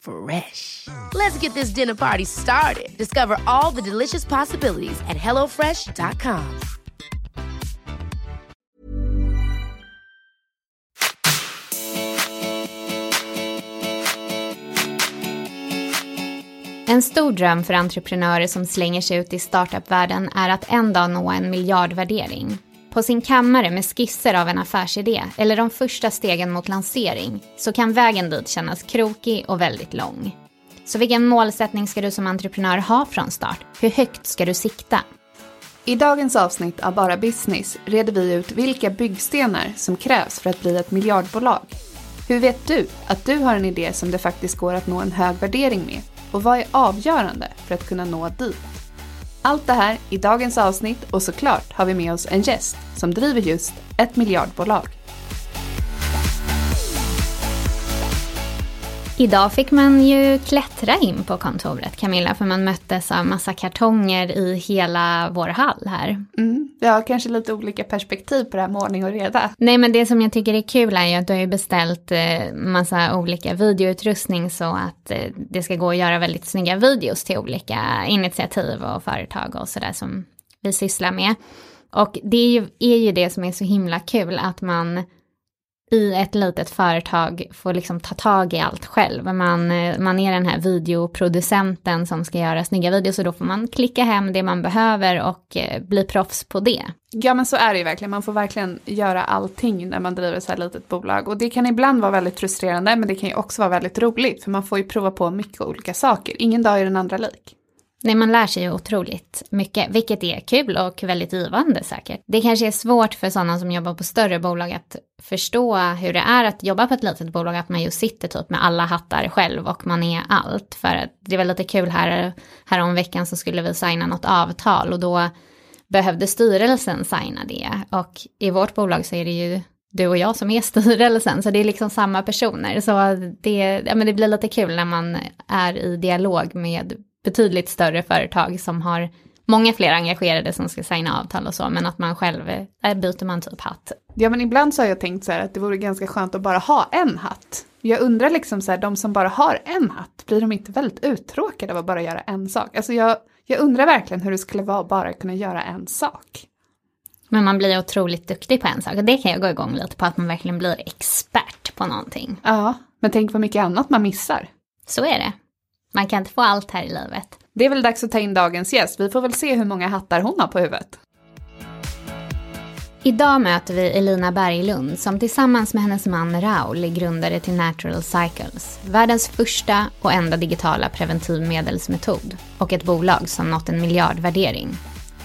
Fresh. Let's get this dinner party started. Discover all the delicious possibilities at hellofresh.com. En stor dröm för entreprenörer som slänger sig ut i startupvärlden är att en dag nå en miljardvärdering. På sin kammare med skisser av en affärsidé eller de första stegen mot lansering så kan vägen dit kännas krokig och väldigt lång. Så vilken målsättning ska du som entreprenör ha från start? Hur högt ska du sikta? I dagens avsnitt av Bara Business reder vi ut vilka byggstenar som krävs för att bli ett miljardbolag. Hur vet du att du har en idé som det faktiskt går att nå en hög värdering med? Och vad är avgörande för att kunna nå dit? Allt det här i dagens avsnitt och såklart har vi med oss en gäst som driver just ett miljardbolag. Idag fick man ju klättra in på kontoret Camilla för man möttes av massa kartonger i hela vår hall här. Mm, har kanske lite olika perspektiv på det här med ordning och reda. Nej men det som jag tycker är kul är ju att du har ju beställt eh, massa olika videoutrustning så att eh, det ska gå att göra väldigt snygga videos till olika initiativ och företag och sådär som vi sysslar med. Och det är ju, är ju det som är så himla kul att man i ett litet företag får liksom ta tag i allt själv. Man, eh, man är den här videoproducenten som ska göra snygga videos och då får man klicka hem det man behöver och eh, bli proffs på det. Ja men så är det ju verkligen, man får verkligen göra allting när man driver ett så här litet bolag. Och det kan ibland vara väldigt frustrerande men det kan ju också vara väldigt roligt för man får ju prova på mycket olika saker. Ingen dag är den andra lik. Nej, man lär sig ju otroligt mycket, vilket är kul och väldigt givande säkert. Det kanske är svårt för sådana som jobbar på större bolag att förstå hur det är att jobba på ett litet bolag, att man just sitter typ med alla hattar själv och man är allt. För att det var lite kul här, här om veckan så skulle vi signa något avtal och då behövde styrelsen signa det. Och i vårt bolag så är det ju du och jag som är styrelsen, så det är liksom samma personer. Så det, ja, men det blir lite kul när man är i dialog med betydligt större företag som har många fler engagerade som ska signa avtal och så, men att man själv, där byter man typ hatt. Ja men ibland så har jag tänkt så här att det vore ganska skönt att bara ha en hatt. Jag undrar liksom så här, de som bara har en hatt, blir de inte väldigt uttråkade av att bara göra en sak? Alltså jag, jag undrar verkligen hur det skulle vara att bara kunna göra en sak. Men man blir otroligt duktig på en sak och det kan jag gå igång lite på, att man verkligen blir expert på någonting. Ja, men tänk vad mycket annat man missar. Så är det. Man kan inte få allt här i livet. Det är väl dags att ta in dagens gäst. Vi får väl se hur många hattar hon har på huvudet. Idag möter vi Elina Berglund som tillsammans med hennes man Raul är grundare till Natural Cycles. Världens första och enda digitala preventivmedelsmetod och ett bolag som nått en miljardvärdering.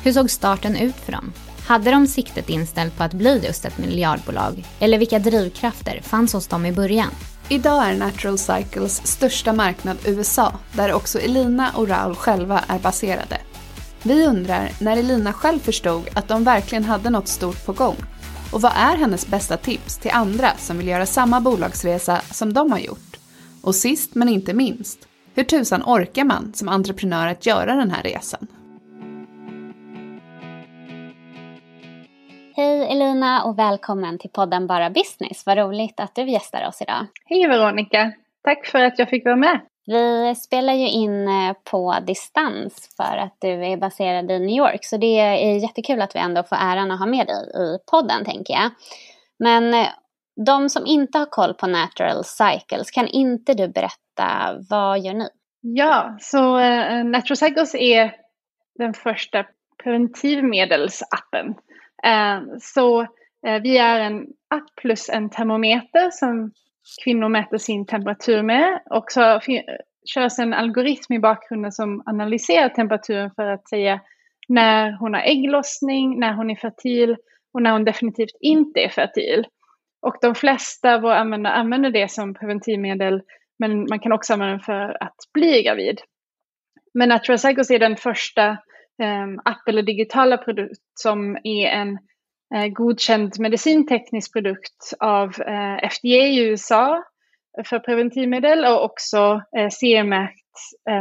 Hur såg starten ut för dem? Hade de siktet inställt på att bli just ett miljardbolag? Eller vilka drivkrafter fanns hos dem i början? Idag är Natural Cycles största marknad USA, där också Elina och Raul själva är baserade. Vi undrar när Elina själv förstod att de verkligen hade något stort på gång. Och vad är hennes bästa tips till andra som vill göra samma bolagsresa som de har gjort? Och sist men inte minst, hur tusan orkar man som entreprenör att göra den här resan? Hej Elina och välkommen till podden Bara Business. Vad roligt att du gästar oss idag. Hej Veronica! Tack för att jag fick vara med. Vi spelar ju in eh, på distans för att du är baserad i New York. Så det är jättekul att vi ändå får äran att ha med dig i podden tänker jag. Men eh, de som inte har koll på Natural Cycles, kan inte du berätta vad gör ni? Ja, så uh, Natural Cycles är den första preventivmedelsappen. Eh, så eh, vi är en app plus en termometer som kvinnor mäter sin temperatur med. Och så körs en algoritm i bakgrunden som analyserar temperaturen för att säga när hon har ägglossning, när hon är fertil och när hon definitivt inte är fertil. Och de flesta av våra användare använder det som preventivmedel men man kan också använda den för att bli gravid. Men Natural Cycles är den första app eller digitala produkt som är en uh, godkänd medicinteknisk produkt av eh, FDA i USA för preventivmedel och också uh, CE-märkt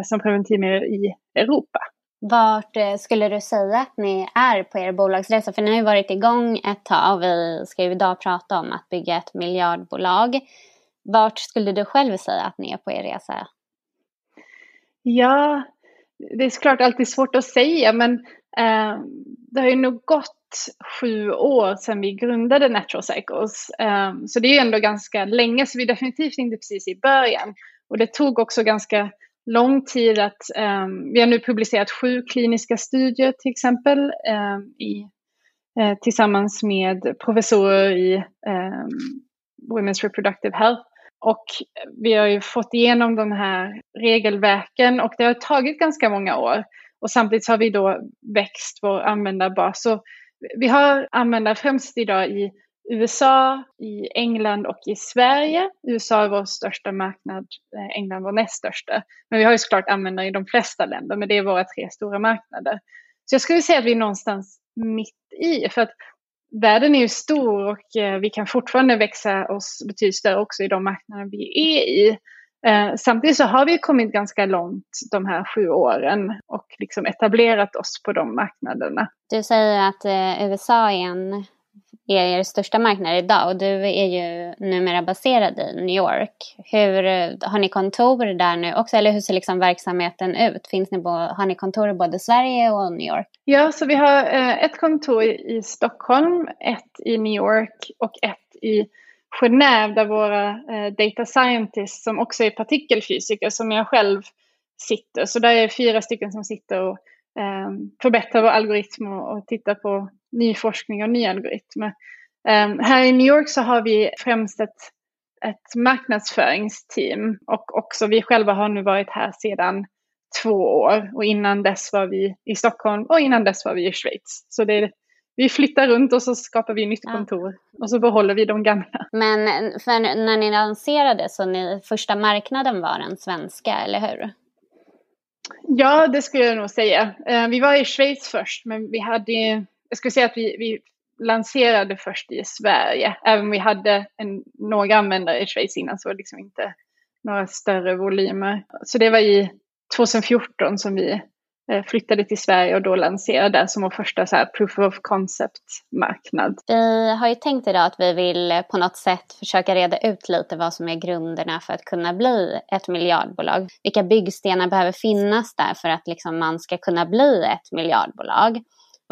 som preventivmedel i Europa. Vart skulle du säga att ni är på er bolagsresa? För ni har ju varit igång ett tag och vi ska ju idag prata om att bygga ett miljardbolag. Vart skulle du själv säga att ni är på er resa? Ja, det är såklart alltid svårt att säga men eh, det har ju nog gått sju år sedan vi grundade Natural Cycles. Eh, så det är ju ändå ganska länge så vi är definitivt inte precis i början. Och det tog också ganska lång tid att, eh, vi har nu publicerat sju kliniska studier till exempel eh, i, eh, tillsammans med professorer i eh, Women's Reproductive Health och vi har ju fått igenom de här regelverken och det har tagit ganska många år. Och samtidigt har vi då växt vår användarbas. Så vi har användare främst idag i USA, i England och i Sverige. USA är vår största marknad, eh, England vår näst största. Men vi har ju såklart användare i de flesta länder, men det är våra tre stora marknader. Så jag skulle säga att vi är någonstans mitt i, för att världen är ju stor och eh, vi kan fortfarande växa oss betydligt större också i de marknader vi är i. Eh, samtidigt så har vi kommit ganska långt de här sju åren och liksom etablerat oss på de marknaderna. Du säger att eh, USA är en är er största marknad idag och du är ju numera baserad i New York. Hur, eh, har ni kontor där nu också eller hur ser liksom verksamheten ut? Finns ni bo, har ni kontor i både Sverige och New York? Ja, så vi har eh, ett kontor i Stockholm, ett i New York och ett i Genève där våra eh, data scientists som också är partikelfysiker som jag själv sitter. Så där är fyra stycken som sitter och förbättrar vår algoritm och, och tittar på ny forskning och nya algoritmer. Um, här i New York så har vi främst ett, ett marknadsföringsteam och också vi själva har nu varit här sedan två år och innan dess var vi i Stockholm och innan dess var vi i Schweiz. Så det är, vi flyttar runt och så skapar vi nytt kontor och så behåller vi de gamla. Men när ni lanserade så ni, första marknaden var den svenska, eller hur? Ja, det skulle jag nog säga. Uh, vi var i Schweiz först, men vi hade jag skulle säga att vi, vi lanserade först i Sverige. Även om vi hade en, några användare i Schweiz innan så var det liksom inte några större volymer. Så det var i 2014 som vi eh, flyttade till Sverige och då lanserade det som vår första så här proof of concept-marknad. Vi har ju tänkt idag att vi vill eh, på något sätt försöka reda ut lite vad som är grunderna för att kunna bli ett miljardbolag. Vilka byggstenar behöver finnas där för att liksom man ska kunna bli ett miljardbolag?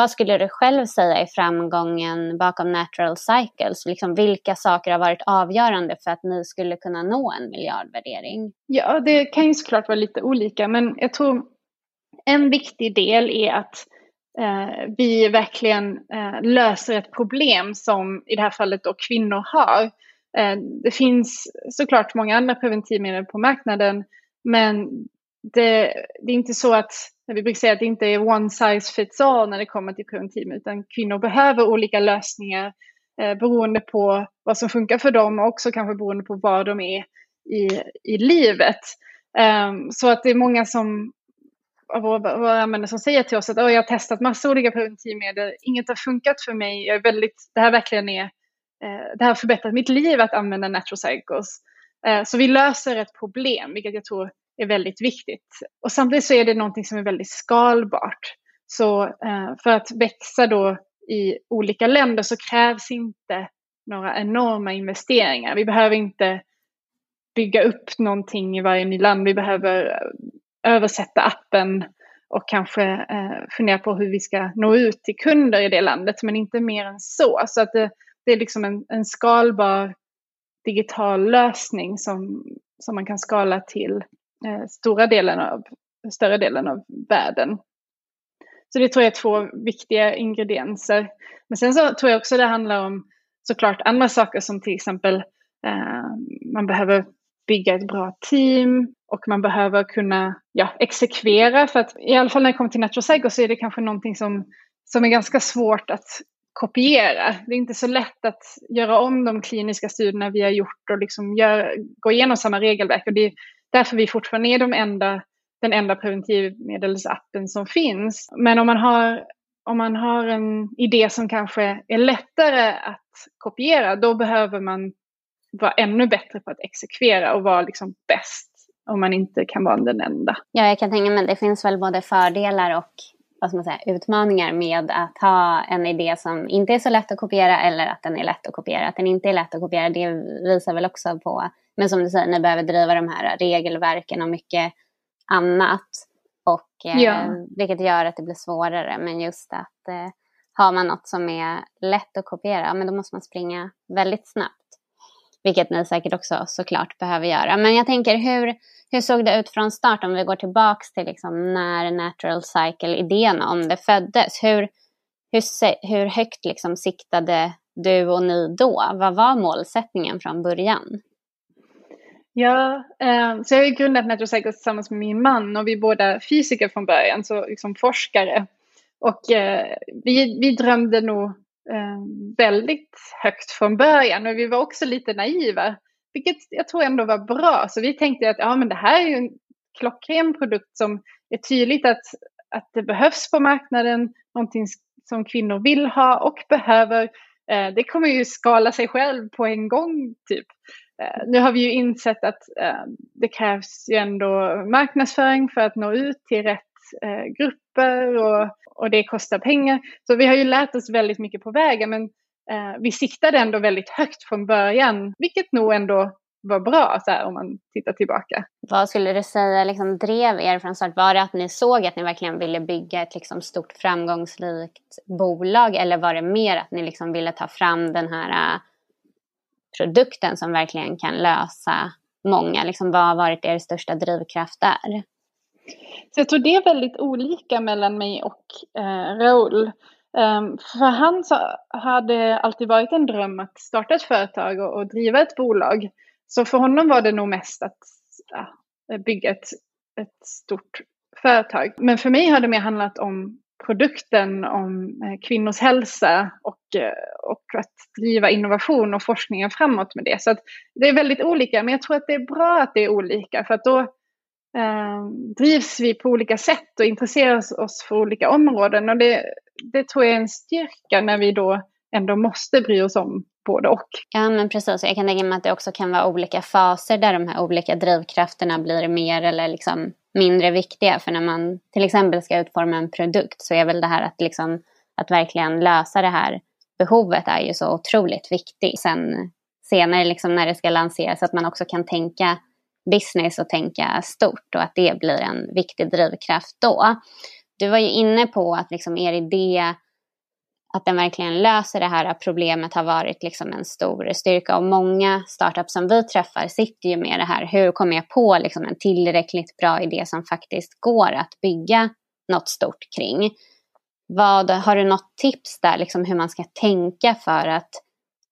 Vad skulle du själv säga är framgången bakom Natural Cycles? Liksom vilka saker har varit avgörande för att ni skulle kunna nå en miljardvärdering? Ja, det kan ju såklart vara lite olika, men jag tror en viktig del är att eh, vi verkligen eh, löser ett problem som i det här fallet då kvinnor har. Eh, det finns såklart många andra preventivmedel på marknaden, men det, det är inte så att vi brukar säga att det inte är one size fits all när det kommer till preventivmedel utan kvinnor behöver olika lösningar eh, beroende på vad som funkar för dem och också kanske beroende på var de är i, i livet. Um, så att det är många som av våra, våra användare som säger till oss att jag har testat massa olika preventivmedel, inget har funkat för mig, jag är väldigt, det här verkligen är, eh, det här har förbättrat mitt liv att använda Natural Cycles. Eh, så vi löser ett problem, vilket jag tror är väldigt viktigt. Och samtidigt så är det någonting som är väldigt skalbart. Så eh, för att växa då i olika länder så krävs inte några enorma investeringar. Vi behöver inte bygga upp någonting i varje ny land. Vi behöver eh, översätta appen och kanske eh, fundera på hur vi ska nå ut till kunder i det landet, men inte mer än så. Så att det, det är liksom en, en skalbar digital lösning som, som man kan skala till Eh, stora delen av, större delen av världen. Så det tror jag är två viktiga ingredienser. Men sen så tror jag också det handlar om såklart andra saker som till exempel eh, man behöver bygga ett bra team och man behöver kunna ja, exekvera. För att i alla fall när det kommer till Natural så är det kanske någonting som, som är ganska svårt att kopiera. Det är inte så lätt att göra om de kliniska studierna vi har gjort och liksom gör, gå igenom samma regelverk. Och det är därför vi fortfarande är de enda, den enda preventivmedelsappen som finns. Men om man, har, om man har en idé som kanske är lättare att kopiera, då behöver man vara ännu bättre på att exekvera och vara liksom bäst om man inte kan vara den enda. Ja, jag kan tänka mig det finns väl både fördelar och vad ska man säga, utmaningar med att ha en idé som inte är så lätt att kopiera eller att den är lätt att kopiera. Att den inte är lätt att kopiera, det visar väl också på, men som du säger, ni behöver driva de här regelverken och mycket annat. Och, eh, ja. Vilket gör att det blir svårare. Men just att eh, har man något som är lätt att kopiera, men då måste man springa väldigt snabbt. Vilket ni säkert också såklart behöver göra. Men jag tänker, hur, hur såg det ut från start om vi går tillbaks till liksom när Natural Cycle-idén om det föddes? Hur, hur, hur högt liksom siktade du och ni då? Vad var målsättningen från början? Ja, eh, så jag har ju grundat Natural Cycle tillsammans med min man och vi är båda fysiker från början, så liksom forskare. Och eh, vi, vi drömde nog Eh, väldigt högt från början och vi var också lite naiva, vilket jag tror ändå var bra. Så vi tänkte att ja, men det här är ju en klockren produkt som är tydligt att, att det behövs på marknaden, någonting som kvinnor vill ha och behöver. Eh, det kommer ju skala sig själv på en gång typ. Eh, nu har vi ju insett att eh, det krävs ju ändå marknadsföring för att nå ut till rätt Eh, grupper och och det kostar pengar. Så vi har ju lärt oss väldigt mycket på vägen men eh, vi siktade ändå väldigt högt från början, vilket nog ändå var bra så här, om man tittar tillbaka. Vad skulle du säga liksom, drev er från start? Var det att ni såg att ni verkligen ville bygga ett liksom, stort framgångsrikt bolag eller var det mer att ni liksom, ville ta fram den här uh, produkten som verkligen kan lösa många? Liksom, vad har varit er största drivkraft där? Så jag tror det är väldigt olika mellan mig och eh, Raoul. Um, för han så, hade alltid varit en dröm att starta ett företag och, och, driva ett bolag. Så för honom var det nog mest att ja, bygga ett, ett stort företag. Men för mig har det mer handlat om produkten, om eh, kvinnors hälsa och, eh, och att driva innovation och forskningen framåt med det. Så det är väldigt olika, men jag tror att det är bra att det är olika för att då eh, drivs vi på olika sätt och intresserar oss för olika områden. Och det, det tror jag är en styrka när vi då ändå måste bry oss om både och. Ja men precis, jag kan tänka mig att det också kan vara olika faser där de här olika drivkrafterna blir mer eller liksom mindre viktiga. För när man till exempel ska utforma en produkt så är väl det här att, liksom, att verkligen lösa det här behovet är ju så otroligt viktigt. Sen senare liksom när det ska lanseras att man också kan tänka business och tänka stort och att det blir en viktig drivkraft då. Du var ju inne på att liksom er idé att den verkligen löser det här problemet har varit liksom en stor styrka. Och många startups som vi träffar sitter ju med det här. Hur kommer jag på liksom en tillräckligt bra idé som faktiskt går att bygga något stort kring? Vad, har du något tips där, liksom hur man ska tänka för att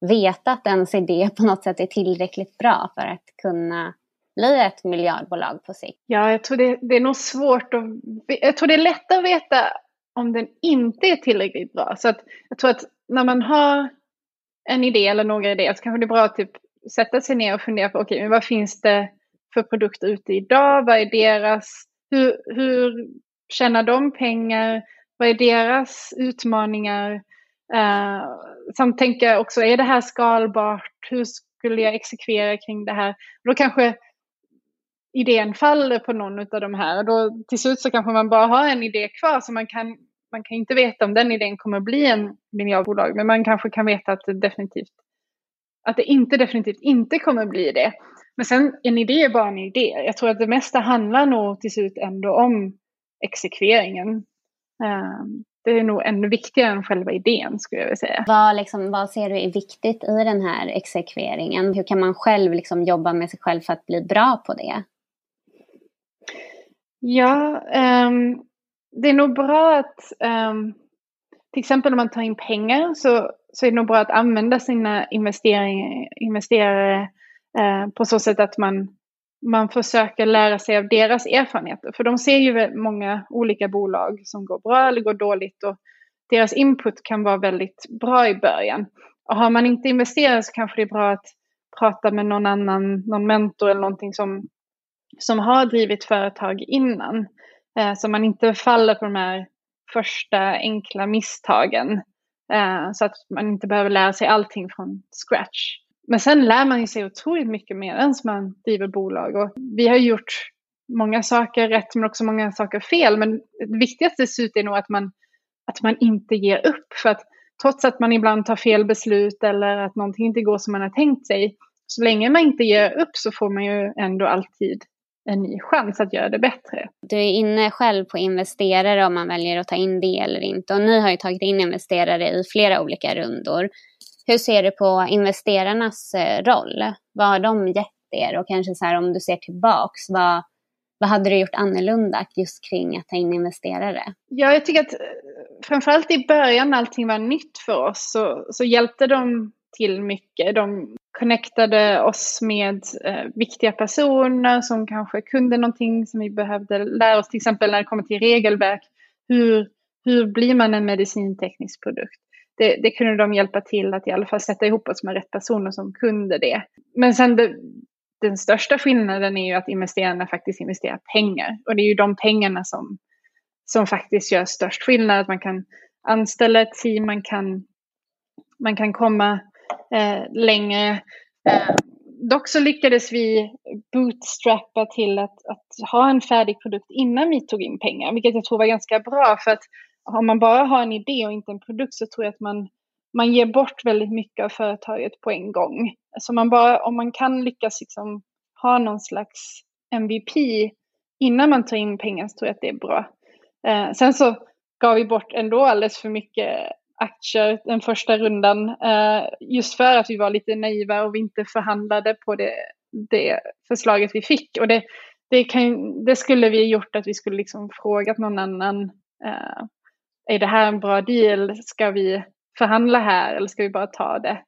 veta att ens idé på något sätt är tillräckligt bra för att kunna bli ett miljardbolag på sikt? Ja, jag tror det, det är nog svårt att... Jag tror det är lättare att veta om den inte är tillräckligt bra. Så att jag tror att när man har en idé eller några idéer så kanske det är bra att typ sätta sig ner och fundera på, okej, okay, men vad finns det för produkter ute idag? Vad är deras, hur, hur tjänar de pengar? Vad är deras utmaningar? Uh, samt tänka också, är det här skalbart? Hur skulle jag exekvera kring det här? Och Då kanske idén faller på någon av de här. Då till slut så kanske man bara har en idé kvar så man kan, man kan inte veta om den idén kommer bli en miljardbolag. Men man kanske kan veta att det definitivt att det inte definitivt inte kommer bli det. Men sen en idé är bara en idé. Jag tror att det mesta handlar nog till slut ändå om exekveringen. Ehm, det är nog ännu viktigare än själva idén skulle jag vilja säga. Vad, liksom, vad ser du är viktigt i den här exekveringen? Hur kan man själv liksom jobba med sig själv för att bli bra på det? Ja, um, det är nog bra att um, till exempel om man tar in pengar så, så är det nog bra att använda sina investerare uh, på så sätt att man, man försöker lära sig av deras erfarenheter. För de ser ju många olika bolag som går bra eller går dåligt och deras input kan vara väldigt bra i början. Och har man inte investerat så kanske det är bra att prata med någon annan, någon mentor eller någonting som som har drivit företag innan. Eh, så man inte faller på de här första enkla misstagen. Eh, så att man inte behöver lära sig allting från scratch. Men sen lär man ju sig otroligt mycket medan man driver bolag. Och vi har gjort många saker rätt men också många saker fel. Men det viktigaste slut är nog att man, att man inte ger upp. För att trots att man ibland tar fel beslut eller att någonting inte går som man har tänkt sig. Så länge man inte ger upp så får man ju ändå alltid en ny chans att göra det bättre. Du är inne själv på investerare om man väljer att ta in det eller inte. Och ni har ju tagit in investerare i flera olika rundor. Hur ser du på investerarnas eh, roll? Vad har de gett er? Och kanske så här om du ser tillbaks, vad, vad hade du gjort annorlunda just kring att ta in investerare? Ja, jag tycker att eh, framförallt i början när allting var nytt för oss så, så hjälpte de till mycket. De connectade oss med eh, viktiga personer som kanske kunde någonting som vi behövde lära oss, till exempel när det kommer till regelverk. Hur, hur blir man en medicinteknisk produkt? Det, det kunde de hjälpa till att i alla fall sätta ihop oss med rätt personer som kunde det. Men sen det, den största skillnaden är ju att investerarna faktiskt investerar pengar. Och det är ju de pengarna som, som faktiskt gör störst skillnad. Att man kan anställa ett team, man kan, man kan komma Eh, längre. Eh, dock så lyckades vi bootstrappa till att, att ha en färdig produkt innan vi tog in pengar, vilket jag tror var ganska bra för att om man bara har en idé och inte en produkt så tror jag att man, man ger bort väldigt mycket av företaget på en gång. Så man bara, om man kan lyckas liksom ha någon slags MVP innan man tar in pengar så tror jag att det är bra. Eh, sen så gav vi bort ändå alldeles för mycket aktier den första rundan. Eh, just för att vi var lite naiva och vi inte förhandlade på det, det förslaget vi fick. Och det, det, kan, det skulle vi gjort att vi skulle liksom frågat någon annan. Eh, är det här en bra deal? Ska vi förhandla här eller ska vi bara ta det?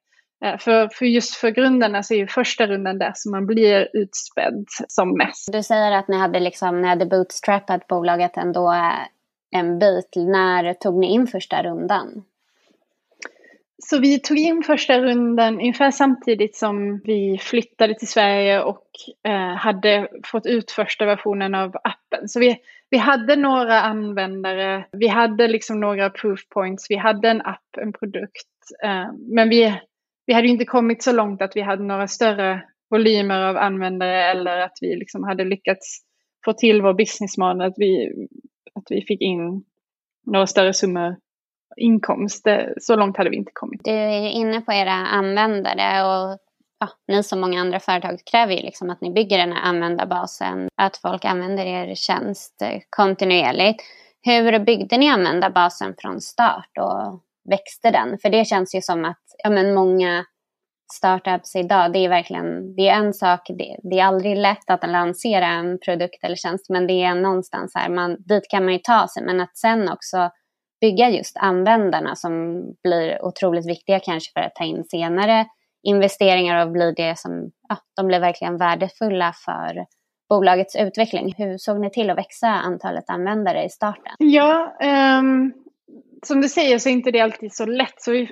Eh, för, för just för grunderna så är ju första rundan där som man blir utspädd som mest. Du säger att ni hade, liksom, ni hade bootstrappat bolaget ändå eh, en bit. När tog ni in första rundan? Så vi tog in första rundan ungefär samtidigt som vi flyttade till Sverige och eh, hade fått ut första versionen av appen. Så vi, vi hade några användare, vi hade liksom några proof points, vi hade en app, en produkt. Eh, men vi, vi hade inte kommit så långt att vi hade några större volymer av användare eller att vi liksom hade lyckats få till vår business model, att vi, att vi fick in några större summor inkomst. Eh, så långt hade vi inte kommit. Du är ju inne på era användare och ja, ni som många andra företag kräver ju liksom att ni bygger den här användarbasen, att folk använder er tjänst eh, kontinuerligt. Hur byggde ni användarbasen från start och växte den? För det känns ju som att ja, men många startups idag, det är verkligen, det är en sak, det, det, är aldrig lätt att lansera en produkt eller tjänst, men det är någonstans här, man, dit kan man ju ta sig, men att sen också bygga just användarna som blir otroligt viktiga kanske för att ta in senare investeringar och blir det som, ja, de blir verkligen värdefulla för bolagets utveckling. Hur såg ni till att växa antalet användare i starten? Ja, um, som du säger så är inte det alltid så lätt. Så vi, eh,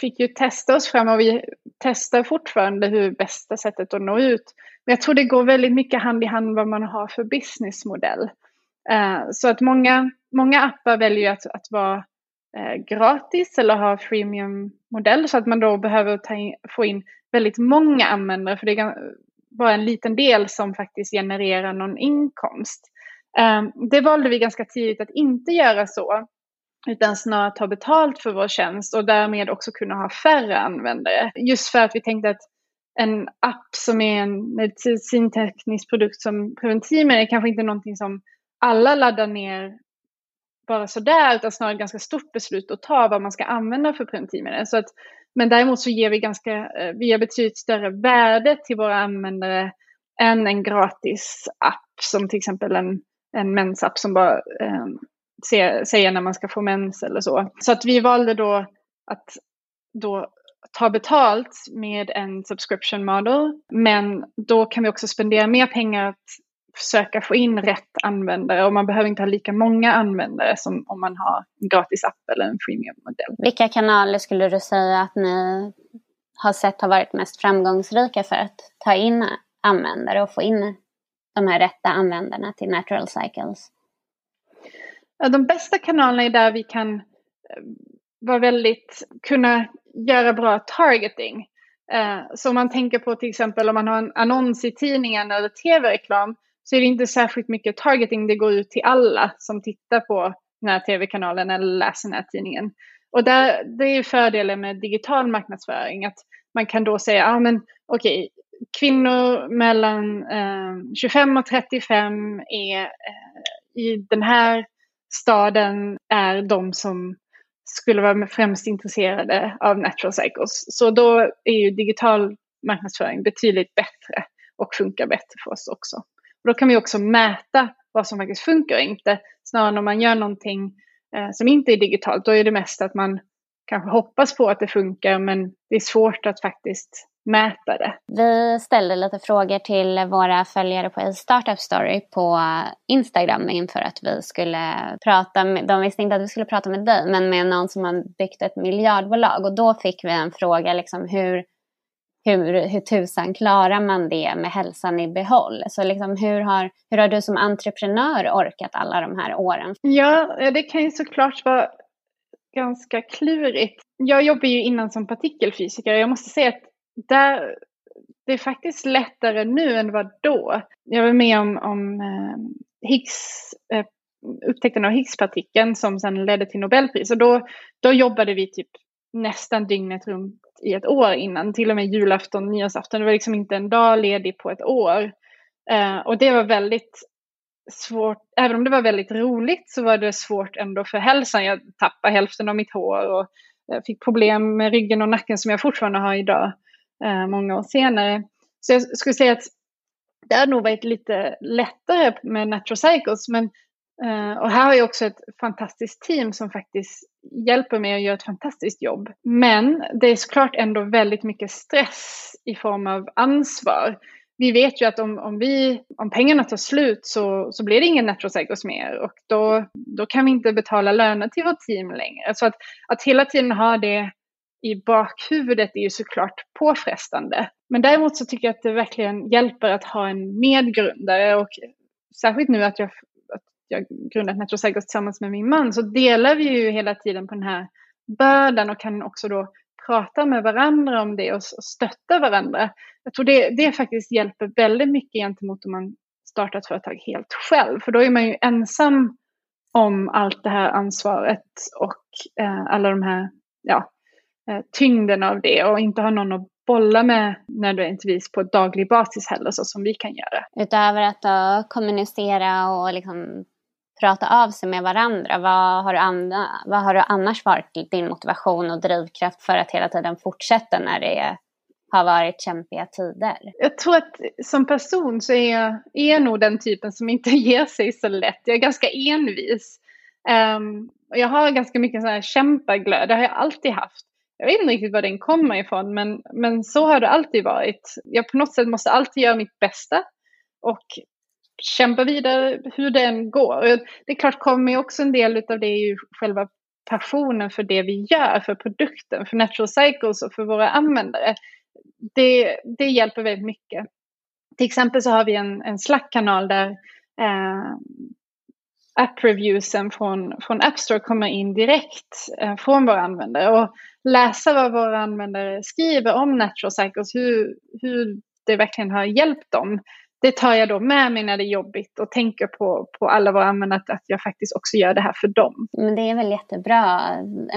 fick ju testa oss fram och vi testar fortfarande hur bästa sättet att nå ut. Men jag tror det går väldigt mycket hand i hand vad man har för businessmodell. Uh, så att många, många appar väljer att, att vara eh, gratis eller ha freemium-modell så att man då behöver ta in, få in väldigt många användare för det är bara en liten del som faktiskt genererar någon inkomst. Ehm, det valde vi ganska tidigt att inte göra så utan snarare ta betalt för vår tjänst och därmed också kunna ha färre användare. Just för att vi tänkte att en app som är en medicinteknisk produkt som preventivmedel är kanske inte någonting som alla laddar ner bara sådär, utan snarare ett ganska stort beslut att ta vad man ska använda för preventivmedel. Så att, men däremot så ger vi ganska, eh, vi ger betydligt större värde till våra användare än en gratis app som till exempel en, en mensapp som bara eh, säga när man ska få mens eller så. Så att vi valde då att då ta betalt med en subscription model. Men då kan vi också spendera mer pengar att försöka få in rätt användare och man behöver inte ha lika många användare som om man har en gratis app eller en freemium-modell. Vilka kanaler skulle du säga att ni har sett har varit mest framgångsrika för att ta in användare och få in de här rätta användarna till Natural Cycles? de bästa kanalerna är där vi kan eh, vara väldigt, kunna göra bra targeting. Eh, så om man tänker på till exempel om man har en annons i tidningen eller tv-reklam så är det inte särskilt mycket targeting. Det går ut till alla som tittar på den här tv-kanalen eller läser den här tidningen. Och där, det är fördelen med digital marknadsföring. Att man kan då säga, ja ah, men okej, okay, kvinnor mellan eh, 25 och 35 är eh, i den här staden är de som skulle vara främst intresserade av natural cycles. Så då är ju digital marknadsföring betydligt bättre och funkar bättre för oss också. Och då kan vi också mäta vad som faktiskt funkar och inte. Snarare om man gör någonting eh, som inte är digitalt, då är det mest att man kanske hoppas på att det funkar men det är svårt att faktiskt mäta det. Vi ställde lite frågor till våra följare på Startup Story på Instagram inför att vi skulle prata med, de visste inte att vi skulle prata med dig, men med någon som har byggt ett miljardbolag. Och då fick vi en fråga, liksom hur, hur, hur tusan klarar man det med hälsan i behåll? Så liksom, hur, har, hur har du som entreprenör orkat alla de här åren? Ja, det kan ju såklart vara ganska klurigt. Jag jobbar ju innan som partikelfysiker. Jag måste säga att där, det är faktiskt lättare nu än vad då. Jag var med om, om eh, Higgs, eh, upptäckten av Higgspartikeln som sedan ledde till Nobelpris. Och då, då jobbade vi typ nästan dygnet runt i ett år innan, till och med julafton, nyårsafton. Det var liksom inte en dag ledig på ett år. Eh, och det var väldigt svårt, även om det var väldigt roligt så var det svårt ändå för hälsan. Jag tappade hälften av mitt hår och eh, fick problem med ryggen och nacken som jag fortfarande har idag eh, många år senare. Så jag skulle säga att det har nog varit lite lättare med Natural Cycles. Men, eh, och här har jag också ett fantastiskt team som faktiskt hjälper mig att göra ett fantastiskt jobb. Men det är såklart ändå väldigt mycket stress i form av ansvar. Vi vet ju att om, om, vi, om pengarna tar slut så, så blir det ingen Natural mer och då, då kan vi inte betala löner till vårt team längre. Så att, att hela tiden ha det i bakhuvudet är ju såklart påfrestande. Men däremot så tycker jag att det verkligen hjälper att ha en medgrundare och särskilt nu att jag, jag grundat Natural tillsammans med min man så delar vi ju hela tiden på den här bördan och kan också då prata med varandra om det och stötta varandra. Jag tror det, det faktiskt hjälper väldigt mycket gentemot om man startar ett företag helt själv. För då är man ju ensam om allt det här ansvaret och eh, alla de här ja, eh, tyngden av det och inte ha någon att bolla med nödvändigtvis på daglig basis heller så som vi kan göra. Utöver att då kommunicera och liksom prata av sig med varandra, vad har, du vad har du annars varit din motivation och drivkraft för att hela tiden fortsätta när det har varit kämpiga tider? Jag tror att som person så är jag, är jag nog den typen som inte ger sig så lätt. Jag är ganska envis. Um, och jag har ganska mycket sån här kämpaglöd, det har jag alltid haft jag vet inte riktigt var den kommer ifrån, men, men så har det alltid varit. Jag på något sätt måste alltid göra mitt bästa och kämpa vidare hur det än går. Det är klart kommer också en del av det är ju själva passionen för det vi gör, för produkten, för Natural Cycles och för våra användare, det, det hjälper väldigt mycket. Till exempel så har vi en, en Slack-kanal där eh, app-reviewsen från, från App Store kommer in direkt eh, från våra användare. Och läsa vad våra användare skriver om Natural Cycles, hur, hur det verkligen har hjälpt dem. Det tar jag då med mig när det är jobbigt och tänker på, på alla våra användare att, att jag faktiskt också gör det här för dem. Men det är väl jättebra.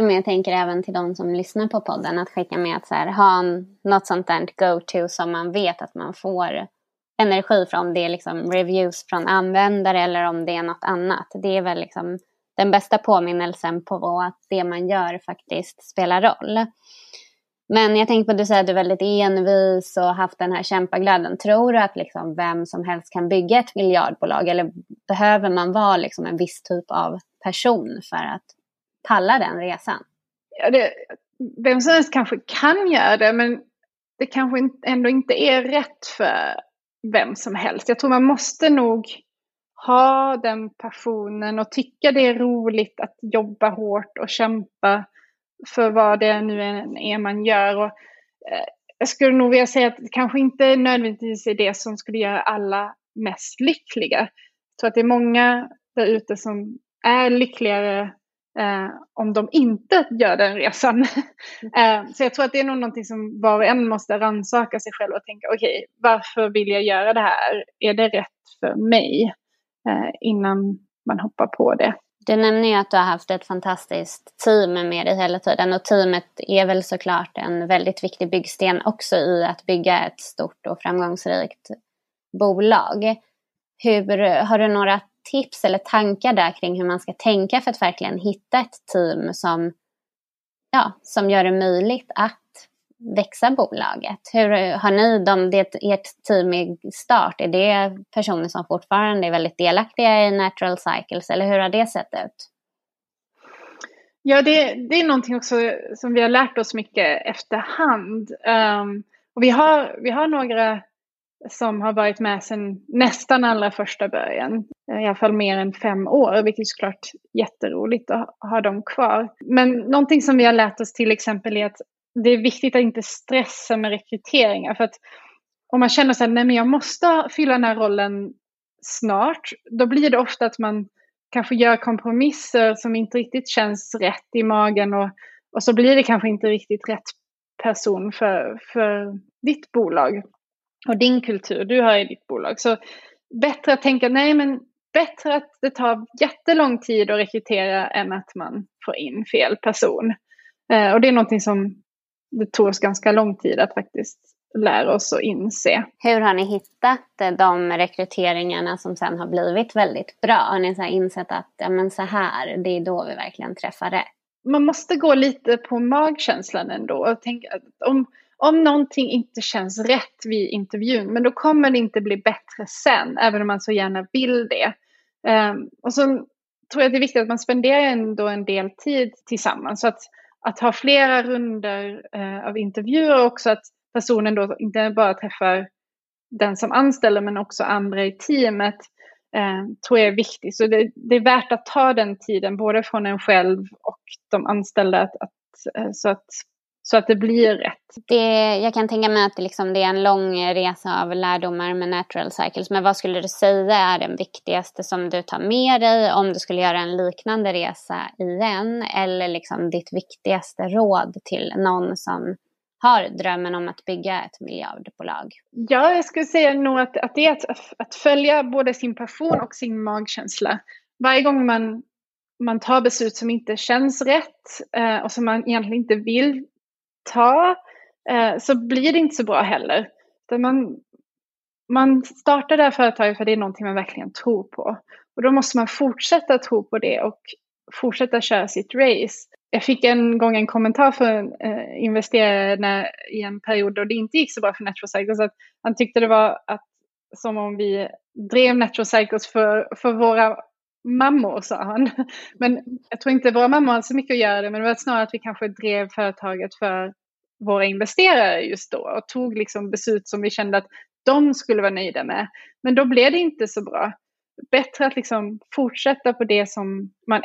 Men jag tänker även till de som lyssnar på podden att skicka med att så här, ha en, något sånt där go-to som man vet att man får energi från. Om det är liksom reviews från användare eller om det är något annat. Det är väl liksom den bästa påminnelsen på att det man gör faktiskt spelar roll. Men jag tänkte på att du säger att du är väldigt envis och haft den här kämpaglöden. Tror du att liksom vem som helst kan bygga ett miljardbolag eller behöver man vara liksom en viss typ av person för att palla den resan? Ja, det, vem som helst kanske kan göra det men det kanske ändå inte är rätt för vem som helst. Jag tror man måste nog ha den passionen och tycka det är roligt att jobba hårt och kämpa för vad det nu är man gör. Och, eh, jag skulle nog vilja säga att det kanske inte nödvändigtvis är det som skulle göra alla mest lyckliga. Jag tror att det är många där ute som är lyckligare eh, om de inte gör den resan. eh, så jag tror att det är nog någonting som var och en måste rannsaka sig själv och tänka okej, okay, varför vill jag göra det här? Är det rätt för mig? Eh, innan man hoppar på det. Du nämner ju att du har haft ett fantastiskt team med dig hela tiden och teamet är väl såklart en väldigt viktig byggsten också i att bygga ett stort och framgångsrikt bolag. Hur, har du några tips eller tankar där kring hur man ska tänka för att verkligen hitta ett team som, ja, som gör det möjligt att växa bolaget? Hur har ni dem, det, ert team i start, är det personer som fortfarande är väldigt delaktiga i Natural Cycles eller hur har det sett ut? Ja, det, det är någonting också som vi har lärt oss mycket efterhand. Um, och vi har, vi har några som har varit med sedan nästan allra första början. Eh, I alla fall mer än fem år, vilket är såklart jätteroligt att ha dem kvar. Men någonting som vi har lärt oss till exempel är att det är viktigt att inte stressa med rekryteringar. För att om man känner sig nej men jag måste fylla den här rollen snart, då blir det ofta att man kanske gör kompromisser som inte riktigt känns rätt i magen och, och så blir det kanske inte riktigt rätt person för, för ditt bolag och din kultur du har i ditt bolag. Så bättre att tänka, nej men bättre att det tar jättelång tid att rekrytera än att man får in fel person. Eh, och det är någonting som det tog oss ganska lång tid att faktiskt lära oss och inse. Hur har ni hittat de rekryteringarna som sen har blivit väldigt bra? Har ni så insett att ja, men så här, det är då vi verkligen träffar rätt? Man måste gå lite på magkänslan ändå och tänka att om, om någonting inte känns rätt vid intervjun, men då kommer det inte bli bättre sen, även om man så gärna vill det. Um, och så tror jag att det är viktigt att man spenderar ändå en del tid tillsammans. Så att att ha flera runder eh, av intervjuer också, att personen då inte bara träffar den som anställer men också andra i teamet, eh, tror jag är viktigt. Så det, det, är värt att ta den tiden, både från en själv och de anställda, att, att, eh, så att så att det blir rätt. Det, jag kan tänka mig att det, liksom, det är en lång resa av lärdomar med natural cycles. Men vad skulle du säga är den viktigaste som du tar med dig om du skulle göra en liknande resa igen? Eller liksom ditt viktigaste råd till någon som har drömmen om att bygga ett miljardbolag? Ja, jag skulle säga nog att, att det är att, att följa både sin passion och sin magkänsla. Varje gång man man tar beslut som inte känns rätt eh, och som man egentligen inte vill ta eh, så blir det inte så bra heller. man, man startar det här företaget för det är någonting man verkligen tror på. Och då måste man fortsätta tro på det och fortsätta köra sitt race. Jag fick en gång en kommentar från eh, investerare i en period då det inte gick så bra för Natural Cycles. Att han tyckte det var att, som om vi drev Natural Cycles för, för våra mammor, sa han. Men jag tror inte våra mammor hade så mycket att göra det, men det var snarare att vi kanske drev företaget för våra investerare just då och tog liksom beslut som vi kände att de skulle vara nöjda med. Men då blev det inte så bra. Bättre att liksom fortsätta på det som man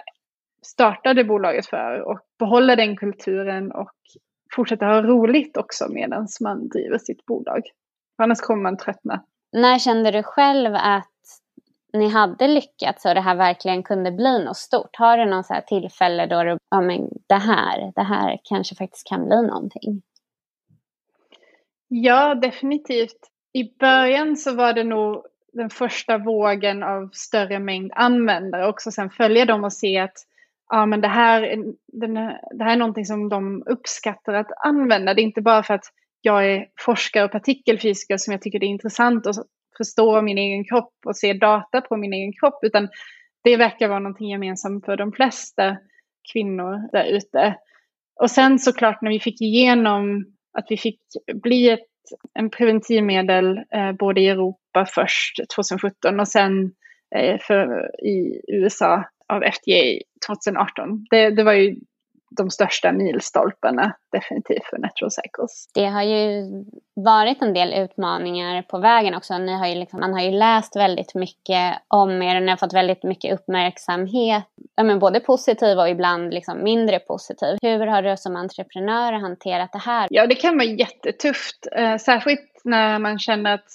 startade bolaget för och behålla den kulturen och fortsätta ha roligt också medan man driver sitt bolag. Annars kommer man tröttna. När kände du själv att ni hade lyckats och det här verkligen kunde bli något stort? Har du någon så här tillfälle då du, ja men det här, det här kanske faktiskt kan bli någonting? Ja, definitivt. I början så var det nog den första vågen av större mängd användare också sen följa dem och se att ja, men det, här, den, det här är någonting som de uppskattar att använda. Det är inte bara för att jag är forskare och partikelfysiker som jag tycker det är intressant och förstå min egen kropp och se data på min egen kropp, utan det verkar vara någonting gemensamt för de flesta kvinnor där ute. Och sen såklart när vi fick igenom att vi fick bli ett en preventivmedel eh, både i Europa först 2017 och sen eh, för, i USA av FDA 2018. Det, det var ju de största milstolparna definitivt för Natural Cycles. Det har ju varit en del utmaningar på vägen också. Ni har ju liksom, man har ju läst väldigt mycket om er och ni har fått väldigt mycket uppmärksamhet. Ja, men både positiv och ibland liksom mindre positiv. Hur har du som entreprenör hanterat det här? Ja, det kan vara jättetufft. Eh, särskilt när man känner att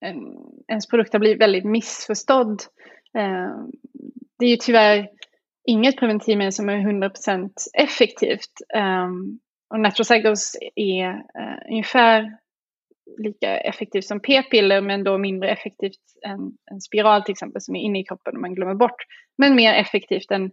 en, ens produkt har blivit väldigt missförstådd. Eh, det är ju tyvärr inget preventivmedel som är 100% effektivt. Um, och Natural är uh, ungefär lika effektivt som p-piller men då mindre effektivt än en spiral till exempel som är inne i kroppen och man glömmer bort. Men mer effektivt än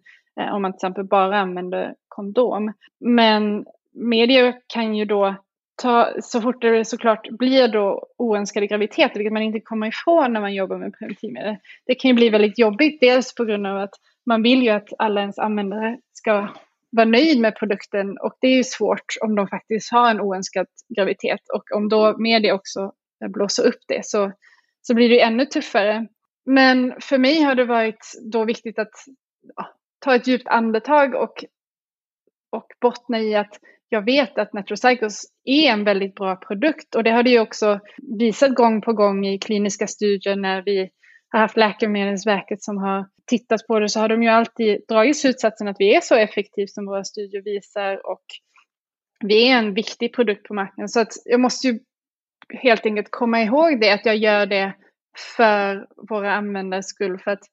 uh, om man till exempel bara använder kondom. Men medier kan ju då ta, så fort det såklart blir då oönskade graviditeter, vilket man inte kommer ifrån när man jobbar med preventivmedel. Det kan ju bli väldigt jobbigt, dels på grund av att man vill ju att alla ens användare ska vara nöjd med produkten och det är ju svårt om de faktiskt har en oönskad graviditet och om då media också blåser upp det så, så blir det ju ännu tuffare. Men för mig har det varit då viktigt att ja, ta ett djupt andetag och, och bottna i att jag vet att Natrocycles är en väldigt bra produkt och det har det ju också visat gång på gång i kliniska studier när vi har haft Läkemedelsverket som har tittat på det så har de ju alltid dragit slutsatsen att vi är så effektiva som våra studier visar och vi är en viktig produkt på marknaden. Så att jag måste ju helt enkelt komma ihåg det, att jag gör det för våra användares skull. För att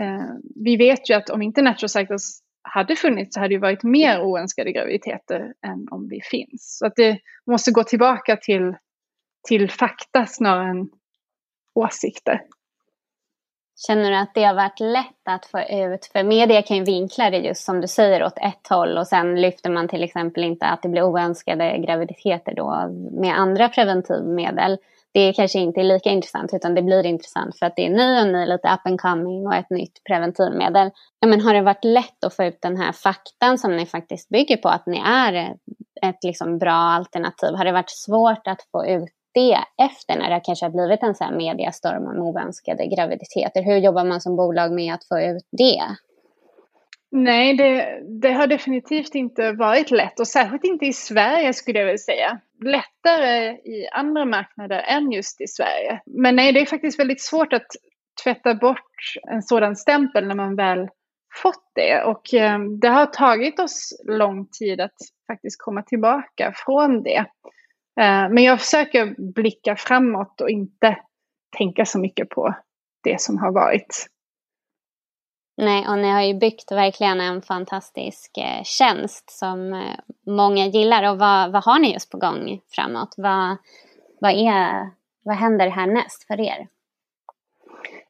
eh, vi vet ju att om inte Natural Cycles hade funnits så hade det varit mer oönskade graviditeter än om vi finns. Så att det måste gå tillbaka till, till fakta snarare än åsikter. Känner du att det har varit lätt att få ut, för media kan ju vinkla det just som du säger åt ett håll och sen lyfter man till exempel inte att det blir oönskade graviditeter då med andra preventivmedel. Det kanske inte är lika intressant utan det blir intressant för att det är ny och ny, lite up and coming och ett nytt preventivmedel. Ja, men har det varit lätt att få ut den här faktan som ni faktiskt bygger på att ni är ett liksom bra alternativ? Har det varit svårt att få ut det efter när det kanske har blivit en sån här mediastorm om oönskade graviditeter? Hur jobbar man som bolag med att få ut det? Nej, det, det, har definitivt inte varit lätt och särskilt inte i Sverige skulle jag vilja säga. Lättare i andra marknader än just i Sverige. Men nej, det är faktiskt väldigt svårt att tvätta bort en sådan stämpel när man väl fått det. Och eh, det har tagit oss lång tid att faktiskt komma tillbaka från det. Eh, men jag försöker blicka framåt och inte tänka så mycket på det som har varit. Nej, och ni har ju byggt verkligen en fantastisk eh, tjänst som eh, många gillar. Och vad, vad har ni just på gång framåt? Vad, vad, är, vad händer härnäst för er?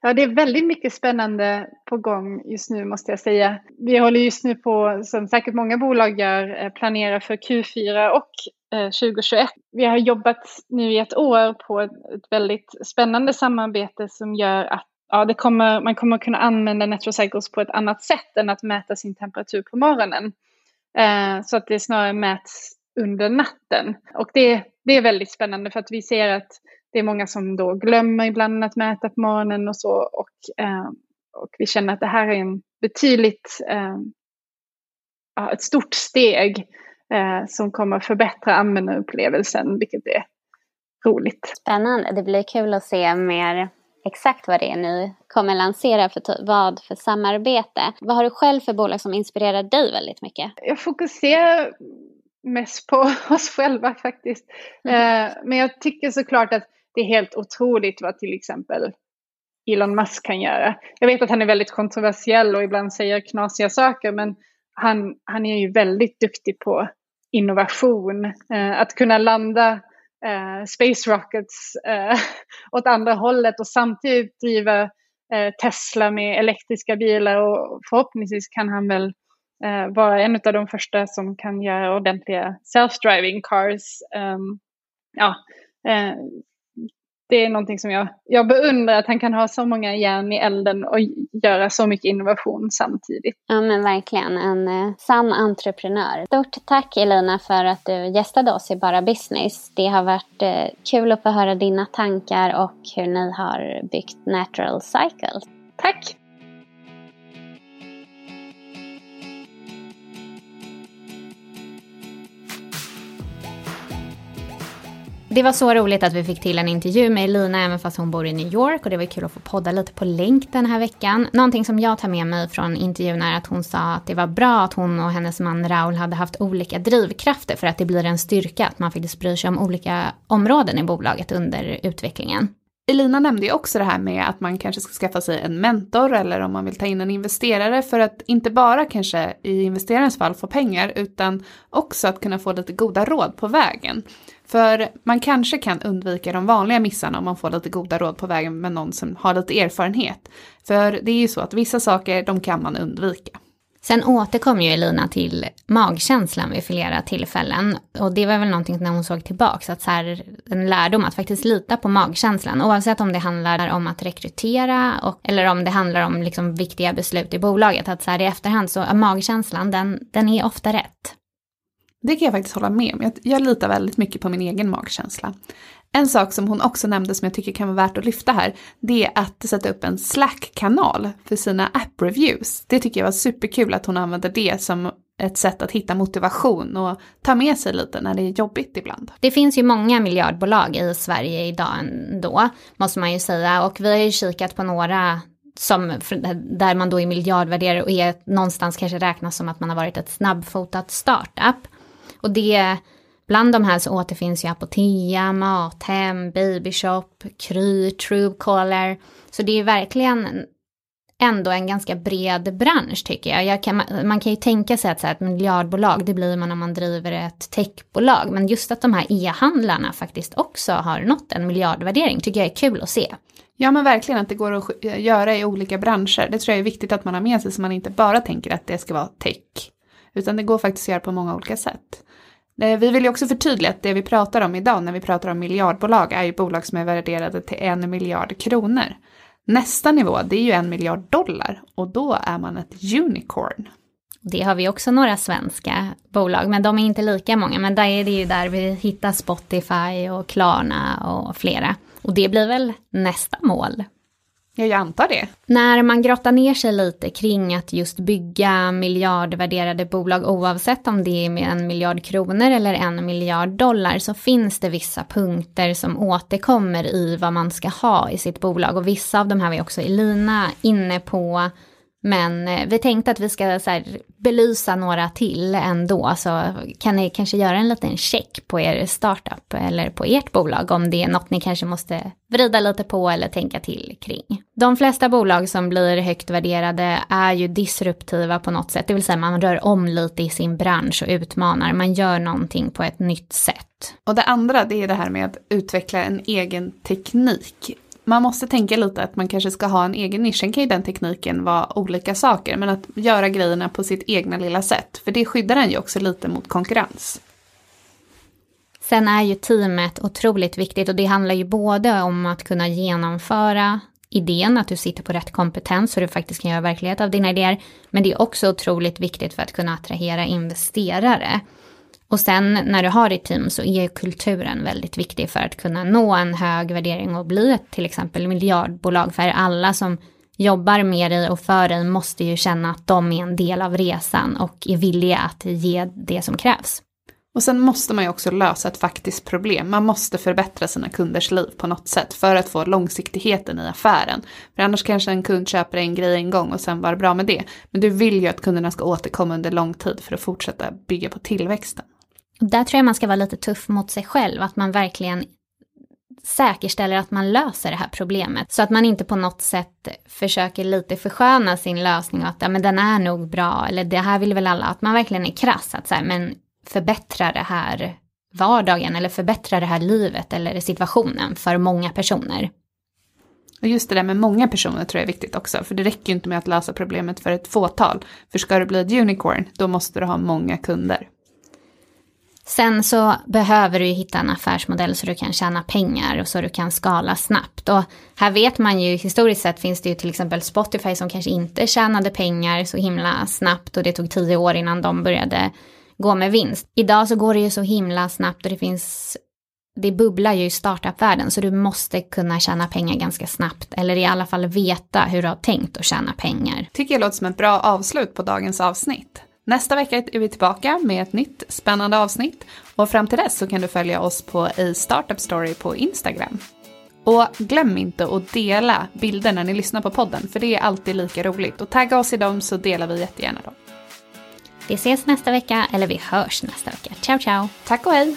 Ja, det är väldigt mycket spännande på gång just nu måste jag säga. Vi håller just nu på, som säkert många bolag gör, eh, planera för Q4 och eh, 2021. Vi har jobbat nu i ett år på ett, väldigt spännande samarbete som gör att ja, det kommer, man kommer kunna använda Netrocycles på ett annat sätt än att mäta sin temperatur på morgonen. Eh, så att det snarare mäts under natten. Och det, det är väldigt spännande för att vi ser att det är många som då glömmer ibland att mäta på morgonen och så. Och, eh, och vi känner att det här är en betydligt, eh, ett stort steg eh, som kommer förbättra användarupplevelsen, vilket är roligt. Spännande. Det blir kul att se mer exakt vad det är ni kommer lansera för vad för samarbete. Vad har du själv för bolag som inspirerar dig väldigt mycket? Jag fokuserar mest på oss själva faktiskt. Mm. Eh, men jag tycker såklart att det är helt otroligt vad till exempel Elon Musk kan göra. Jag vet att han är väldigt kontroversiell och ibland säger knasiga saker men han, han är ju väldigt duktig på innovation. Eh, att kunna landa eh, space rockets eh, åt andra hållet och samtidigt driva eh, Tesla med elektriska bilar och förhoppningsvis kan han väl eh, vara en av de första som kan göra ordentliga self-driving cars. Um, ja, eh, det är någonting som jag, jag beundrar att han kan ha så många järn i elden och göra så mycket innovation samtidigt. Ja men verkligen, en eh, sann entreprenör. Stort tack Elina för att du gästade oss i Bara Business. Det har varit eh, kul att få höra dina tankar och hur ni har byggt Natural Cycle. Tack! Det var så roligt att vi fick till en intervju med Elina även fast hon bor i New York och det var kul att få podda lite på länk den här veckan. Någonting som jag tar med mig från intervjun är att hon sa att det var bra att hon och hennes man Raul hade haft olika drivkrafter för att det blir en styrka att man faktiskt bryr sig om olika områden i bolaget under utvecklingen. Elina nämnde ju också det här med att man kanske ska skaffa sig en mentor eller om man vill ta in en investerare för att inte bara kanske i investerarens fall få pengar utan också att kunna få lite goda råd på vägen. För man kanske kan undvika de vanliga missarna om man får lite goda råd på vägen med någon som har lite erfarenhet. För det är ju så att vissa saker, de kan man undvika. Sen återkom ju Elina till magkänslan vid flera tillfällen. Och det var väl någonting när hon såg tillbaks, att så här, en lärdom att faktiskt lita på magkänslan. Oavsett om det handlar om att rekrytera och, eller om det handlar om liksom viktiga beslut i bolaget. Att så här, i efterhand så, magkänslan, den, den är ofta rätt. Det kan jag faktiskt hålla med om. Jag, jag litar väldigt mycket på min egen magkänsla. En sak som hon också nämnde som jag tycker kan vara värt att lyfta här, det är att sätta upp en Slack-kanal för sina app-reviews. Det tycker jag var superkul att hon använde det som ett sätt att hitta motivation och ta med sig lite när det är jobbigt ibland. Det finns ju många miljardbolag i Sverige idag ändå, måste man ju säga. Och vi har ju kikat på några som, där man då är miljardvärderare och är någonstans kanske räknas som att man har varit ett snabbfotat startup. Och det, bland de här så återfinns ju Apotea, Mathem, Babyshop, Kry, Truecaller. Så det är verkligen ändå en ganska bred bransch tycker jag. jag kan, man kan ju tänka sig att så här, ett miljardbolag, det blir man om man driver ett techbolag. Men just att de här e-handlarna faktiskt också har nått en miljardvärdering tycker jag är kul att se. Ja men verkligen att det går att göra i olika branscher. Det tror jag är viktigt att man har med sig så man inte bara tänker att det ska vara tech. Utan det går faktiskt att göra på många olika sätt. Eh, vi vill ju också förtydliga att det vi pratar om idag när vi pratar om miljardbolag är ju bolag som är värderade till en miljard kronor. Nästa nivå det är ju en miljard dollar och då är man ett unicorn. Det har vi också några svenska bolag, men de är inte lika många. Men där är det ju där vi hittar Spotify och Klarna och flera. Och det blir väl nästa mål Ja, jag antar det. När man grottar ner sig lite kring att just bygga miljardvärderade bolag oavsett om det är med en miljard kronor eller en miljard dollar så finns det vissa punkter som återkommer i vad man ska ha i sitt bolag och vissa av de här var också Elina inne på men eh, vi tänkte att vi ska så här, belysa några till ändå, så kan ni kanske göra en liten check på er startup eller på ert bolag? Om det är något ni kanske måste vrida lite på eller tänka till kring. De flesta bolag som blir högt värderade är ju disruptiva på något sätt, det vill säga man rör om lite i sin bransch och utmanar, man gör någonting på ett nytt sätt. Och det andra det är det här med att utveckla en egen teknik man måste tänka lite att man kanske ska ha en egen nisch. Sen kan ju den tekniken vara olika saker, men att göra grejerna på sitt egna lilla sätt. För det skyddar en ju också lite mot konkurrens. Sen är ju teamet otroligt viktigt och det handlar ju både om att kunna genomföra idén, att du sitter på rätt kompetens så du faktiskt kan göra verklighet av dina idéer. Men det är också otroligt viktigt för att kunna attrahera investerare. Och sen när du har ditt team så är kulturen väldigt viktig för att kunna nå en hög värdering och bli ett till exempel miljardbolag. För alla som jobbar med dig och för dig måste ju känna att de är en del av resan och är villiga att ge det som krävs. Och sen måste man ju också lösa ett faktiskt problem. Man måste förbättra sina kunders liv på något sätt för att få långsiktigheten i affären. För annars kanske en kund köper en grej en gång och sen var det bra med det. Men du vill ju att kunderna ska återkomma under lång tid för att fortsätta bygga på tillväxten. Där tror jag man ska vara lite tuff mot sig själv, att man verkligen säkerställer att man löser det här problemet. Så att man inte på något sätt försöker lite försköna sin lösning och att ja, men den är nog bra eller det här vill väl alla. Att man verkligen är krass, att så här, men förbättra det här vardagen eller förbättra det här livet eller situationen för många personer. Och just det där med många personer tror jag är viktigt också, för det räcker ju inte med att lösa problemet för ett fåtal. För ska du bli ett unicorn, då måste du ha många kunder. Sen så behöver du ju hitta en affärsmodell så du kan tjäna pengar och så du kan skala snabbt. Och här vet man ju historiskt sett finns det ju till exempel Spotify som kanske inte tjänade pengar så himla snabbt och det tog tio år innan de började gå med vinst. Idag så går det ju så himla snabbt och det finns det bubblar ju i startupvärlden så du måste kunna tjäna pengar ganska snabbt eller i alla fall veta hur du har tänkt att tjäna pengar. Tycker jag låter som ett bra avslut på dagens avsnitt. Nästa vecka är vi tillbaka med ett nytt spännande avsnitt och fram till dess så kan du följa oss på A Startup Story på Instagram. Och glöm inte att dela bilder när ni lyssnar på podden för det är alltid lika roligt och tagga oss i dem så delar vi jättegärna dem. Vi ses nästa vecka, eller vi hörs nästa vecka. Ciao, ciao. Tack och hej.